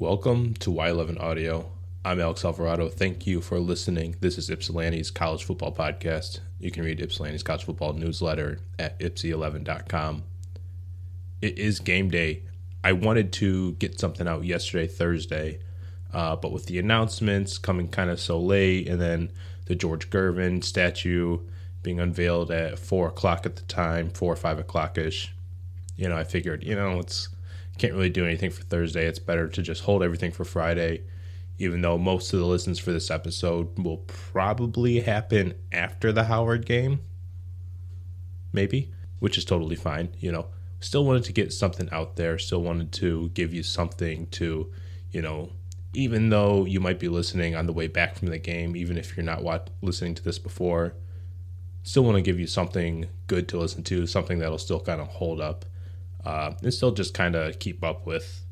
Welcome to Y11 Audio. I'm Alex Alvarado. Thank you for listening. This is Ypsilanti's College Football Podcast. You can read Ypsilanti's College Football newsletter at ypsi11.com. It is game day. I wanted to get something out yesterday, Thursday, uh, but with the announcements coming kind of so late and then the George Gervin statue being unveiled at 4 o'clock at the time, 4 or 5 o'clock ish, you know, I figured, you know, it's can't really do anything for Thursday. It's better to just hold everything for Friday, even though most of the listens for this episode will probably happen after the Howard game. Maybe, which is totally fine. You know, still wanted to get something out there, still wanted to give you something to, you know, even though you might be listening on the way back from the game, even if you're not watch- listening to this before, still want to give you something good to listen to, something that'll still kind of hold up uh, and still just kind of keep up with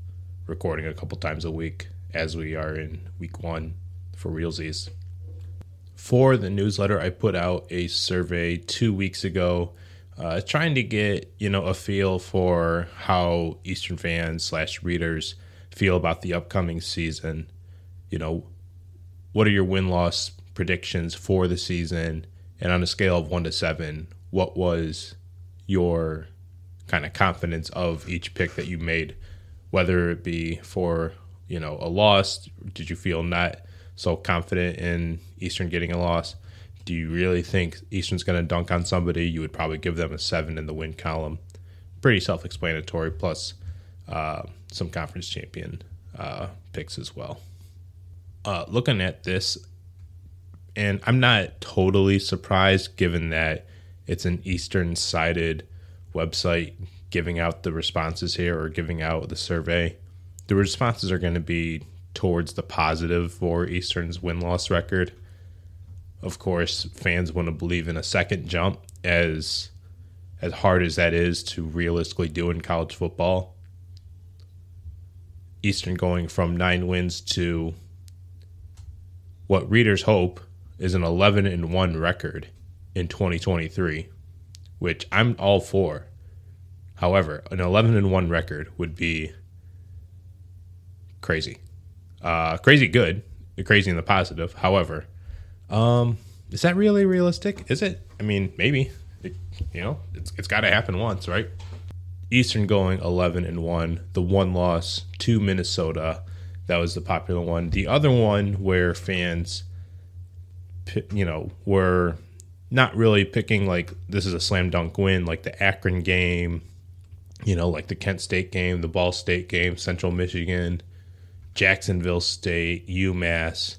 recording a couple times a week as we are in week one for realsies. For the newsletter, I put out a survey two weeks ago, uh, trying to get you know a feel for how Eastern fans slash readers feel about the upcoming season. You know, what are your win loss predictions for the season? And on a scale of one to seven, what was your kind of confidence of each pick that you made, whether it be for you know a loss. Did you feel not so confident in Eastern getting a loss? Do you really think Eastern's going to dunk on somebody? You would probably give them a seven in the win column. Pretty self-explanatory. Plus uh, some conference champion uh, picks as well. Uh, looking at this, and I'm not totally surprised given that it's an Eastern sided website giving out the responses here or giving out the survey, the responses are going to be towards the positive for Eastern's win loss record. Of course, fans want to believe in a second jump as as hard as that is to realistically do in college football. Eastern going from 9 wins to what readers hope is an 11 and 1 record in 2023 which I'm all for. However, an 11 and 1 record would be crazy. Uh, crazy good, crazy in the positive. However, um, is that really realistic? Is it? I mean, maybe. It, you know, it's, it's got to happen once, right? Eastern going 11 and 1, the one loss to Minnesota. That was the popular one. The other one where fans, you know, were not really picking like this is a slam dunk win, like the Akron game, you know, like the Kent State game, the Ball State game, Central Michigan, Jacksonville State, UMass,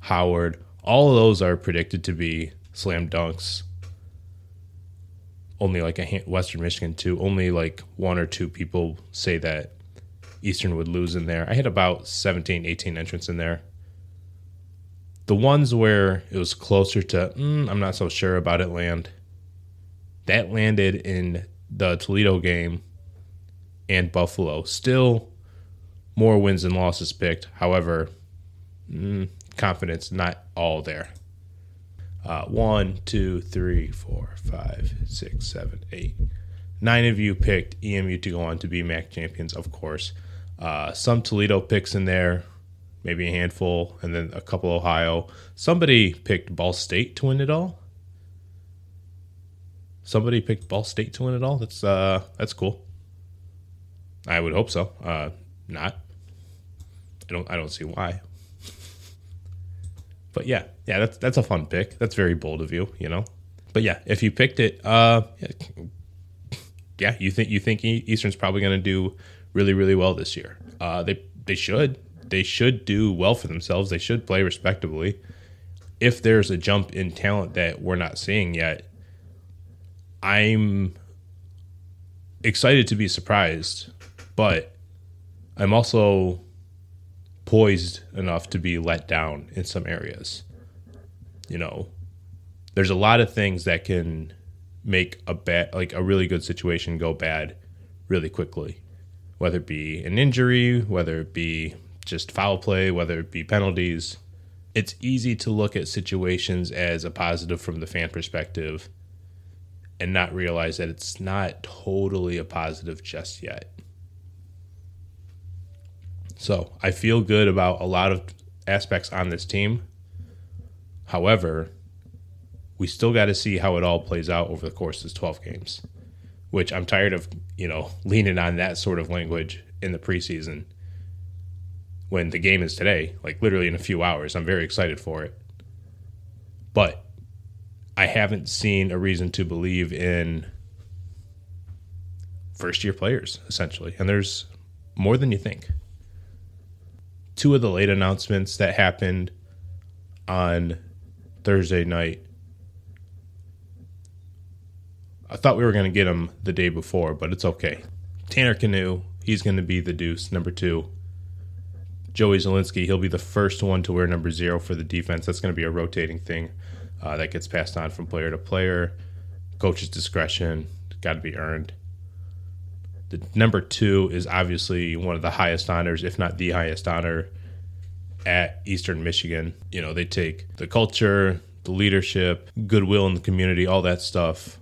Howard. All of those are predicted to be slam dunks. Only like a Western Michigan too. Only like one or two people say that Eastern would lose in there. I had about 17, 18 entrants in there. The ones where it was closer to, mm, I'm not so sure about it land, that landed in the Toledo game and Buffalo. Still more wins and losses picked. However, mm, confidence not all there. Uh, one, two, three, four, five, six, seven, eight. Nine of you picked EMU to go on to be MAC champions, of course. Uh, some Toledo picks in there maybe a handful, and then a couple Ohio. Somebody picked Ball State to win it all. Somebody picked Ball State to win it all. That's uh, that's cool. I would hope so. Uh, not. I don't. I don't see why. but yeah, yeah, that's that's a fun pick. That's very bold of you, you know. But yeah, if you picked it, uh, yeah, you think you think Eastern's probably going to do really really well this year. Uh, they they should they should do well for themselves. They should play respectably. If there's a jump in talent that we're not seeing yet, I'm excited to be surprised, but I'm also poised enough to be let down in some areas. You know, there's a lot of things that can make a bad like a really good situation go bad really quickly whether it be an injury whether it be just foul play, whether it be penalties. It's easy to look at situations as a positive from the fan perspective and not realize that it's not totally a positive just yet. So I feel good about a lot of aspects on this team. However, we still got to see how it all plays out over the course of 12 games, which I'm tired of, you know, leaning on that sort of language in the preseason when the game is today, like literally in a few hours. I'm very excited for it. But I haven't seen a reason to believe in first year players, essentially. And there's more than you think. Two of the late announcements that happened on Thursday night. I thought we were going to get him the day before, but it's okay. Tanner Knue, he's going to be the deuce, number two. Joey Zelinski, he'll be the first one to wear number zero for the defense. That's going to be a rotating thing uh, that gets passed on from player to player. Coach's discretion, got to be earned. The number two is obviously one of the highest honors, if not the highest honor, at Eastern Michigan. You know, they take the culture, the leadership, goodwill in the community, all that stuff.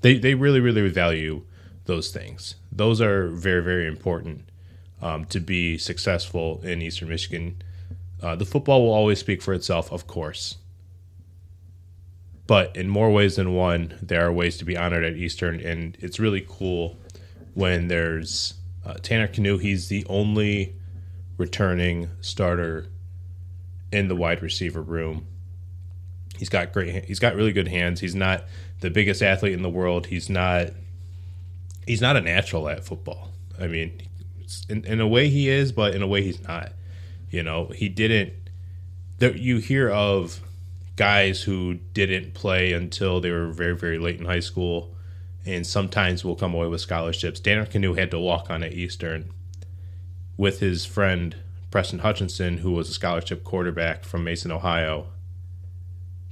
They they really really value those things. Those are very very important um, to be successful in Eastern Michigan. Uh, the football will always speak for itself, of course. But in more ways than one, there are ways to be honored at Eastern, and it's really cool when there's uh, Tanner Knue. He's the only returning starter in the wide receiver room. He's got great. He's got really good hands. He's not the biggest athlete in the world. He's not. He's not a natural at football. I mean, in, in a way he is, but in a way he's not. You know, he didn't. There, you hear of guys who didn't play until they were very, very late in high school, and sometimes will come away with scholarships. Tanner Knue had to walk on at Eastern with his friend Preston Hutchinson, who was a scholarship quarterback from Mason, Ohio.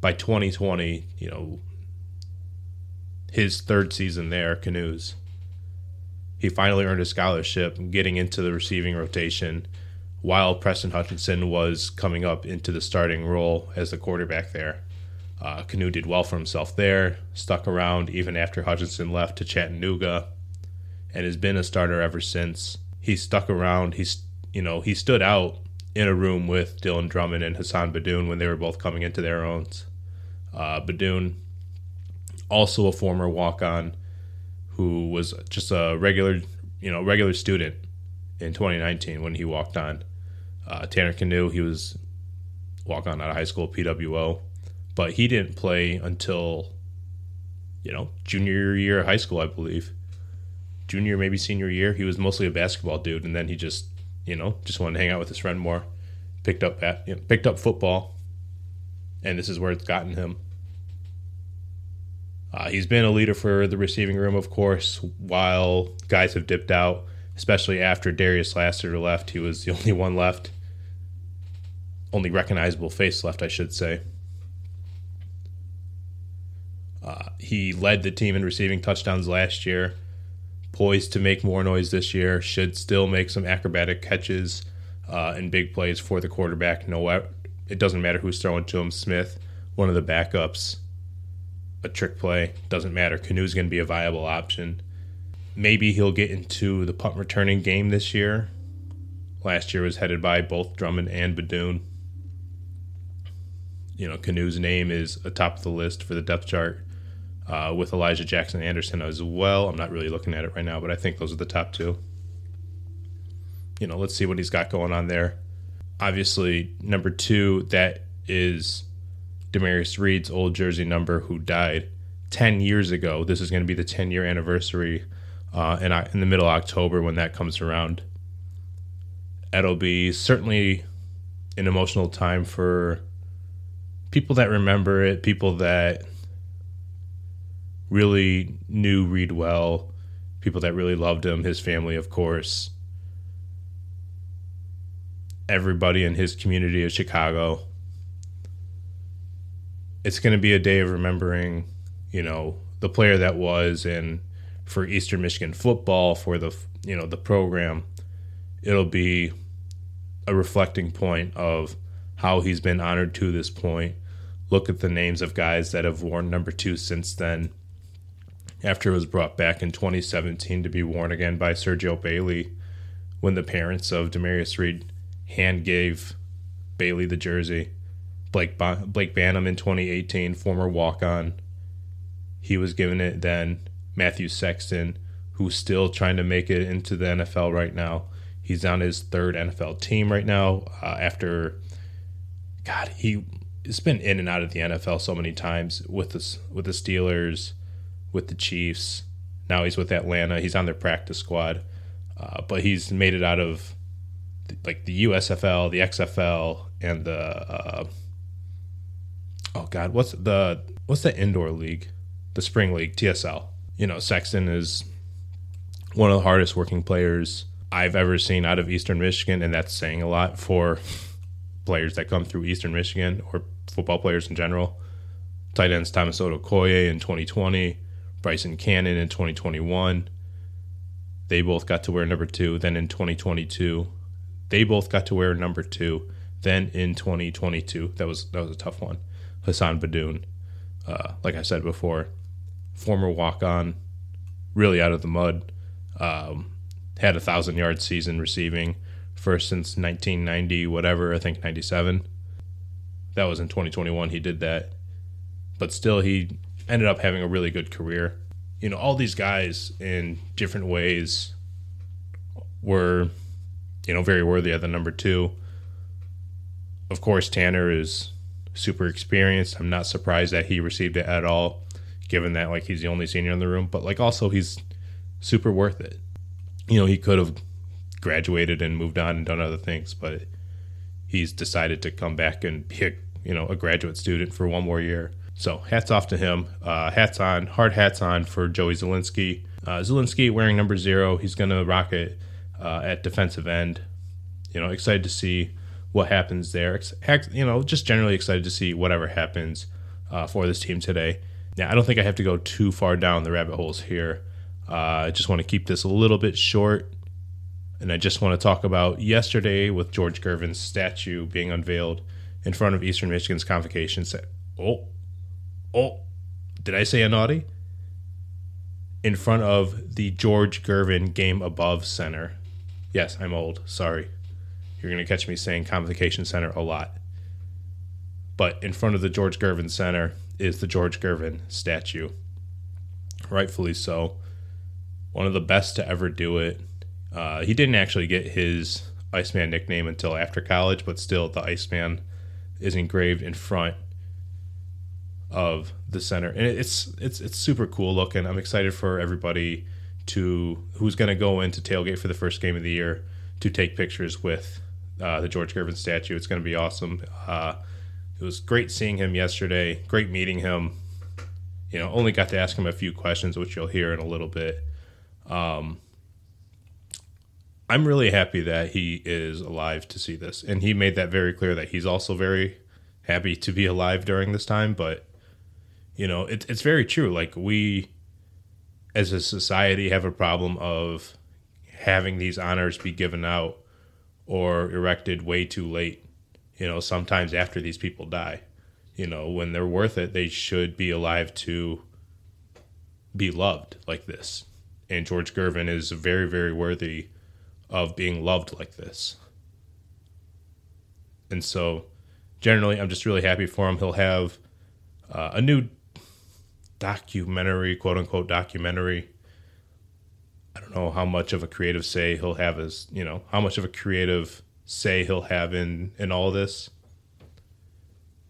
By 2020, you know, his third season there, Knue's, he finally earned a scholarship, getting into the receiving rotation while Preston Hutchinson was coming up into the starting role as the quarterback there. Uh, Knue did well for himself there, stuck around even after Hutchinson left to Chattanooga, and has been a starter ever since. He stuck around. He's you know he stood out in a room with Dylan Drummond and Hassan Beydoun when they were both coming into their own. Uh, Beydoun, also a former walk-on, who was just a regular you know regular student in 2019 when he walked on. Uh, Tanner Knue, he was walk on out of high school, PWO, but he didn't play until, you know, junior year of high school, I believe. Junior, maybe senior year. He was mostly a basketball dude, and then he just, you know, just wanted to hang out with his friend more. Picked up, you know, picked up football, and this is where it's gotten him. Uh, he's been a leader for the receiving room, of course, while guys have dipped out especially after Darius Lassiter left. He was the only one left, only recognizable face left, I should say. Uh, he led the team in receiving touchdowns last year, poised to make more noise this year, should still make some acrobatic catches uh, and big plays for the quarterback. No, it doesn't matter who's throwing to him. Smith, one of the backups, a trick play, doesn't matter. Knue's going to be a viable option maybe he'll get into the punt returning game this year. Last year was headed by both Drummond and Beydoun. You know, Knue's name is atop the list for the depth chart uh, with Elijah Jackson Anderson as well. I'm not really looking at it right now, but I think those are the top two. You know, let's see what he's got going on there. Obviously, number two, that is Demarius Reed's old jersey number, who died 10 years ago. This is going to be the 10 year anniversary uh, in, in the middle of October when that comes around. It'll be certainly an emotional time for people that remember it, people that really knew Reed well, people that really loved him, his family, of course, everybody in his community of Chicago. It's going to be a day of remembering, you know, the player that was and for Eastern Michigan football for the you know the program, it'll be a reflecting point of how he's been honored to this point. Look at the names of guys that have worn number two since then. After it was brought back in 2017 to be worn again by Sergio Bailey, when the parents of Demarius Reed hand gave Bailey the jersey. Blake Blake Banham in 2018, former walk on. He was given it then. Matthew Sexton, who's still trying to make it into the NFL right now. He's on his third NFL team right now uh, after, God, he has been in and out of the NFL so many times with the, with the Steelers, with the Chiefs. Now he's with Atlanta. He's on their practice squad. Uh, but he's made it out of like the USFL, the XFL, and the uh, oh god, what's the what's the indoor league? The spring league, TSL. You know, Sexton is one of the hardest working players I've ever seen out of Eastern Michigan, and that's saying a lot for players that come through Eastern Michigan or football players in general. Tight ends Thomas Odukoya in 2020, Bryson Cannon in 2021. They both got to wear number two. Then in 2022, they both got to wear number two. Then in 2022, that was that was a tough one. Hassan Beydoun, uh, like I said before, former walk on, really out of the mud. Um, had a thousand yard season receiving, first since 1990, whatever, I think 97. That was in 2021, he did that. But still, he ended up having a really good career. You know, all these guys in different ways were, you know, very worthy of the number two. Of course, Tanner is super experienced. I'm not surprised that he received it at all, given that like he's the only senior in the room. But like also he's super worth it. You know, he could have graduated and moved on and done other things, but he's decided to come back and be a, you know a graduate student for one more year. So hats off to him. Uh, hats on, hard hats on for Joey Zelinski. Uh, Zelinski wearing number zero. He's to rock it uh, at defensive end. You know, excited to see what happens there. You know, just generally excited to see whatever happens uh, for this team today. Now, I don't think I have to go too far down the rabbit holes here. Uh, I just want to keep this a little bit short. And I just want to talk about yesterday with George Gervin's statue being unveiled in front of Eastern Michigan's convocation. Oh, oh, did I say a naughty? In front of the George Gervin Game Above Center. Yes, I'm old. Sorry. You're going to catch me saying Convocation Center a lot. But in front of the George Gervin Center is the George Gervin statue. Rightfully so. One of the best to ever do it. Uh, he didn't actually get his Iceman nickname until after college, but still, the Iceman is engraved in front of the center, and it's it's it's super cool looking. I'm excited for everybody to who's going to go into tailgate for the first game of the year to take pictures with uh, the George Gervin statue. It's going to be awesome. Uh, it was great seeing him yesterday. Great meeting him. You know, only got to ask him a few questions, which you'll hear in a little bit. Um, I'm really happy that he is alive to see this, and he made that very clear that he's also very happy to be alive during this time. But you know, it, it's very true. Like we, as a society, have a problem of having these honors be given out or erected way too late. You know, sometimes after these people die. You know, when they're worth it, they should be alive to be loved like this. And George Gervin is very, very worthy of being loved like this. And so, generally, I'm just really happy for him. He'll have uh, a new documentary, quote unquote, documentary I don't know how much of a creative say he'll have as you know how much of a creative say he'll have in in all this.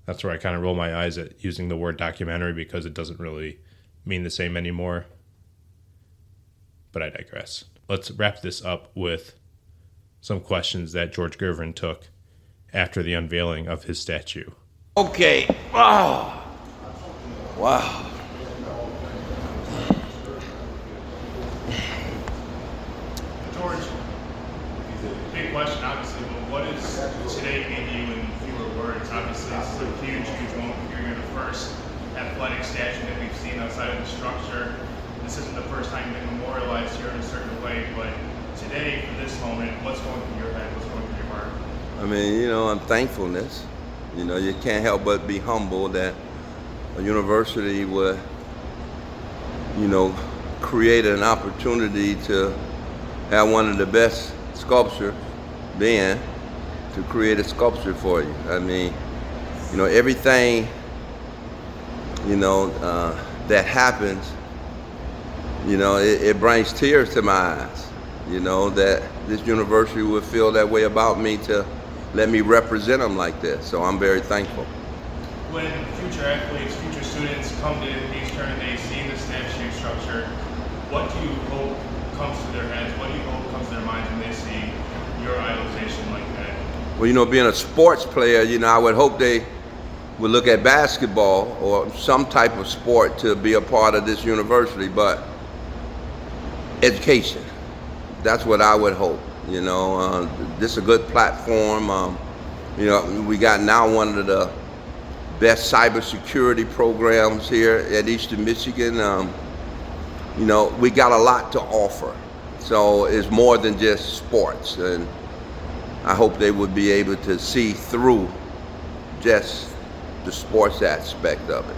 That's where I kind of roll my eyes at using the word documentary because it doesn't really mean the same anymore. But I digress. Let's wrap this up with some questions that George Gervin took after the unveiling of his statue. Okay. Oh. Wow. Question, obviously, but what is today mean to you in fewer words? Obviously, this is a huge, huge moment. You're the first athletic statue that we've seen outside of the structure. This isn't the first time you've been memorialized here in a certain way, but today, for this moment, what's going through your head? What's going through your heart? I mean, you know, I'm thankfulness. You know, you can't help but be humble that a university would, you know, create an opportunity to have one of the best sculpture then to create a sculpture for you. I mean, you know, everything, you know, uh, that happens, you know, it, it brings tears to my eyes. You know, that this university would feel that way about me to let me represent them like this. So I'm very thankful. When future athletes, future students come to Eastern and they see the statue structure, what do you hope comes to their heads? What do you hope comes to their minds when they see your idolization like that? Well, you know, being a sports player, you know, I would hope they would look at basketball or some type of sport to be a part of this university, but education. That's what I would hope. You know, uh, this is a good platform. Um, you know, we got now one of the best cybersecurity programs here at Eastern Michigan. Um, you know, we got a lot to offer. So it's more than just sports. And I hope they would be able to see through just the sports aspect of it.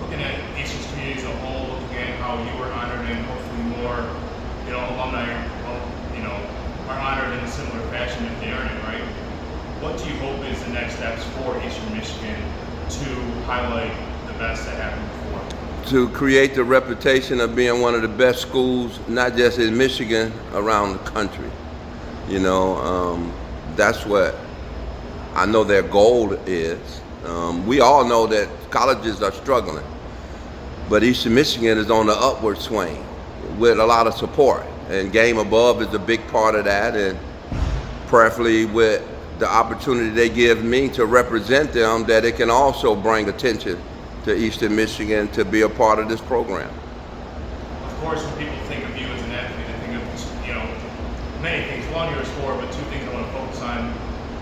Looking at Eastern's community as a whole, looking at how you were honored and hopefully more, you know, alumni, you know, are honored in a similar fashion if they earn it, right? What do you hope is the next steps for Eastern Michigan to highlight the best that happened? To create the reputation of being one of the best schools, not just in Michigan, around the country. You know, um, that's what I know their goal is. Um, we all know that colleges are struggling, but Eastern Michigan is on the upward swing with a lot of support, and Game Above is a big part of that, and preferably with the opportunity they give me to represent them, that it can also bring attention to Eastern Michigan to be a part of this program. Of course, when people think of you as an athlete, they think of you know many things. One, you're a scorer, but two things I want to focus on.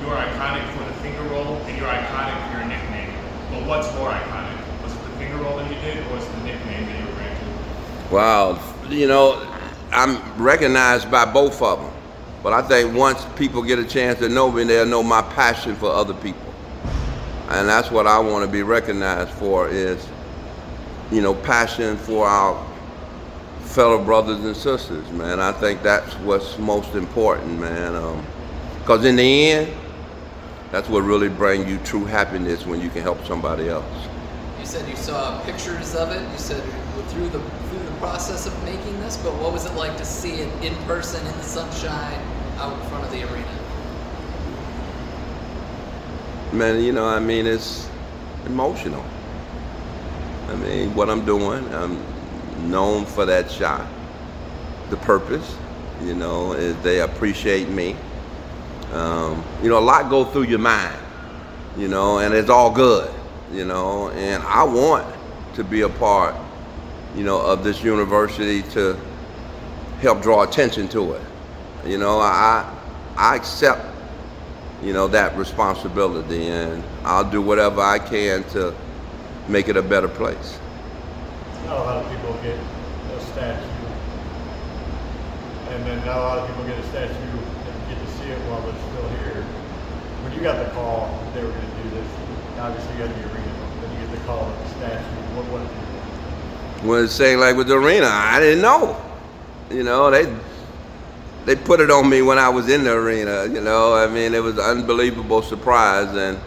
You're iconic for the finger roll, and you're iconic for your nickname. But what's more iconic? Was it the finger roll that you did, or was it the nickname that you were granted? Wow, you know, I'm recognized by both of them. But I think once people get a chance to know me, they'll know my passion for other people. And that's what I want to be recognized for is, you know, passion for our fellow brothers and sisters, man. I think that's what's most important, man. Because um, in the end, that's what really brings you true happiness when you can help somebody else. You said you saw pictures of it. You said through the through the process of making this, but what was it like to see it in person in the sunshine out in front of the arena? Man, you know, I mean, it's emotional. I mean, what I'm doing, I'm known for that shot. The purpose, you know, is they appreciate me. Um, you know, a lot go through your mind, you know, and it's all good, you know, and I want to be a part, you know, of this university to help draw attention to it. You know, I I accept, you know, that responsibility, and I'll do whatever I can to make it a better place. Not a lot of people get a statue, and then not a lot of people get a statue and get to see it while it's still here. When you got the call that they were going to do this, obviously you got the arena, then you get the call of the statue. What you? When it's saying like with the arena, I didn't know. You know, they they put it on me when I was in the arena. You know, I mean, it was an unbelievable surprise, and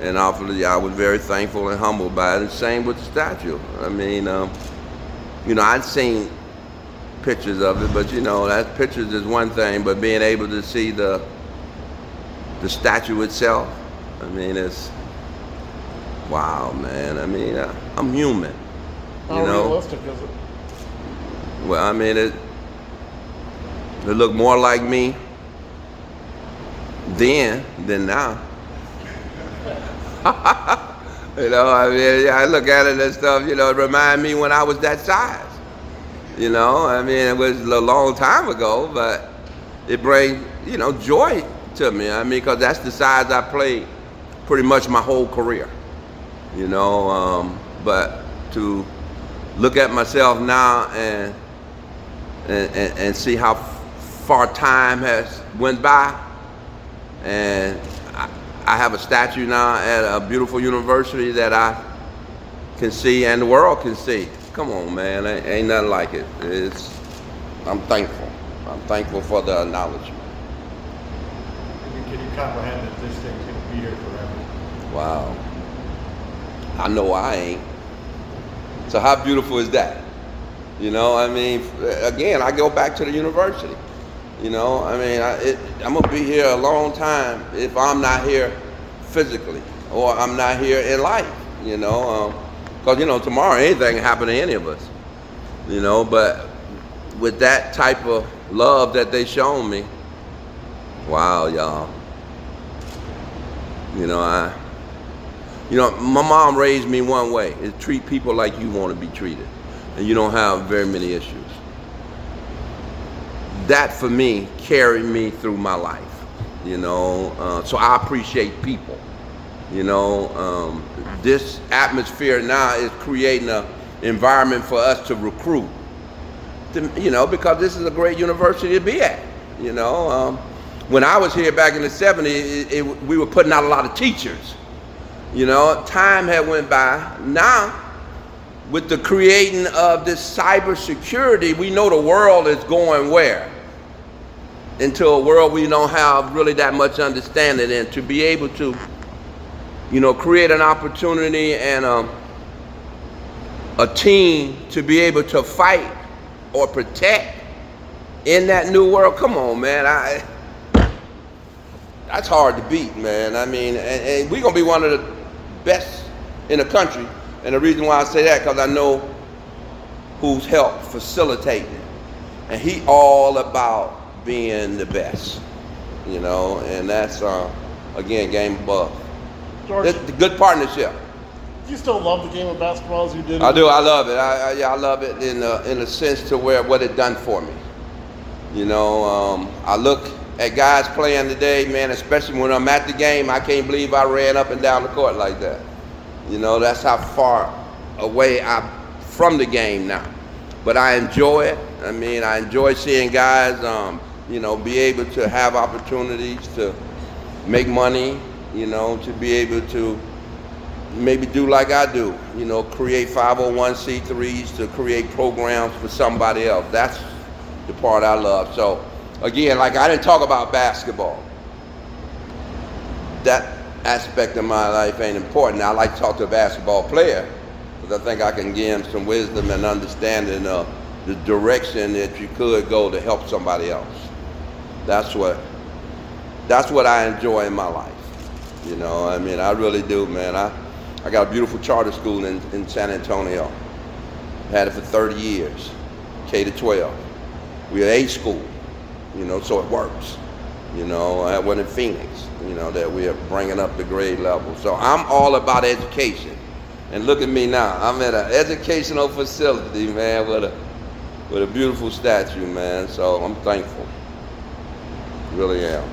and awfully, I was very thankful and humbled by it. And same with the statue. I mean, um, you know, I'd seen pictures of it, but you know, that pictures is one thing, but being able to see the the statue itself, I mean, it's wow, man. I mean, I, I'm human. How you know, realistic is it? well, I mean, it it look more like me then than now. you know, I mean, I look at it and stuff, you know, it remind me when I was that size. You know, I mean, it was a long time ago, but it brings, you know, joy to me. I mean, because that's the size I played pretty much my whole career. You know, um, but to look at myself now and and, and, and see how far time has went by and I, I have a statue now at a beautiful university that I can see and the world can see. Come on, man, ain't, ain't nothing like it. It's, I'm thankful. I'm thankful for the acknowledgement. Can you comprehend that this thing's to be here forever? Wow. I know I ain't. So how beautiful is that? You know, I mean, again, I go back to the university. You know, I mean, I, it, I'm gonna be here a long time if I'm not here physically or I'm not here in life. You know, because um, you know tomorrow anything can happen to any of us. You know, but with that type of love that they shown me, wow, y'all. You know, I you know, my mom raised me one way: is treat people like you want to be treated, and you don't have very many issues. That for me carried me through my life. You know, uh, so I appreciate people. You know, um, this atmosphere now is creating an environment for us to recruit. To, you know, because this is a great university to be at. You know, um, when I was here back in the '70s, it, it, we were putting out a lot of teachers you know, time had went by. Now, with the creating of this cybersecurity, we know the world is going where? Into a world we don't have really that much understanding and To be able to, you know, create an opportunity and um, a team to be able to fight or protect in that new world. Come on, man. I that's hard to beat, man. I mean, and, and we're gonna be one of the best in the country. And the reason why I say that, because I know who's helped facilitating it. And he all about being the best, you know, and that's, uh, again, game above. George, it's a good partnership. Do you still love the game of basketball as you did? I do. I love it. I, I, yeah, I love it in a, in a sense to where what it done for me. You know, um, I look at guys playing today, man, especially when I'm at the game, I can't believe I ran up and down the court like that. You know, that's how far away I'm from the game now. But I enjoy it. I mean, I enjoy seeing guys, um, you know, be able to have opportunities to make money, you know, to be able to maybe do like I do, you know, create 501c3s to create programs for somebody else. That's the part I love. So, again, like I didn't talk about basketball. That aspect of my life ain't important. I like to talk to a basketball player because I think I can give him some wisdom and understanding of the direction that you could go to help somebody else. That's what that's what I enjoy in my life. You know, I mean, I really do, man. I, I got a beautiful charter school in, in San Antonio. Had it for 30 years, K to 12. We're a school you know, so it works. You know, I went in Phoenix, you know, that we are bringing up the grade level. So I'm all about education. And look at me now. I'm at an educational facility, man, with a with a beautiful statue, man. So I'm thankful. Really am.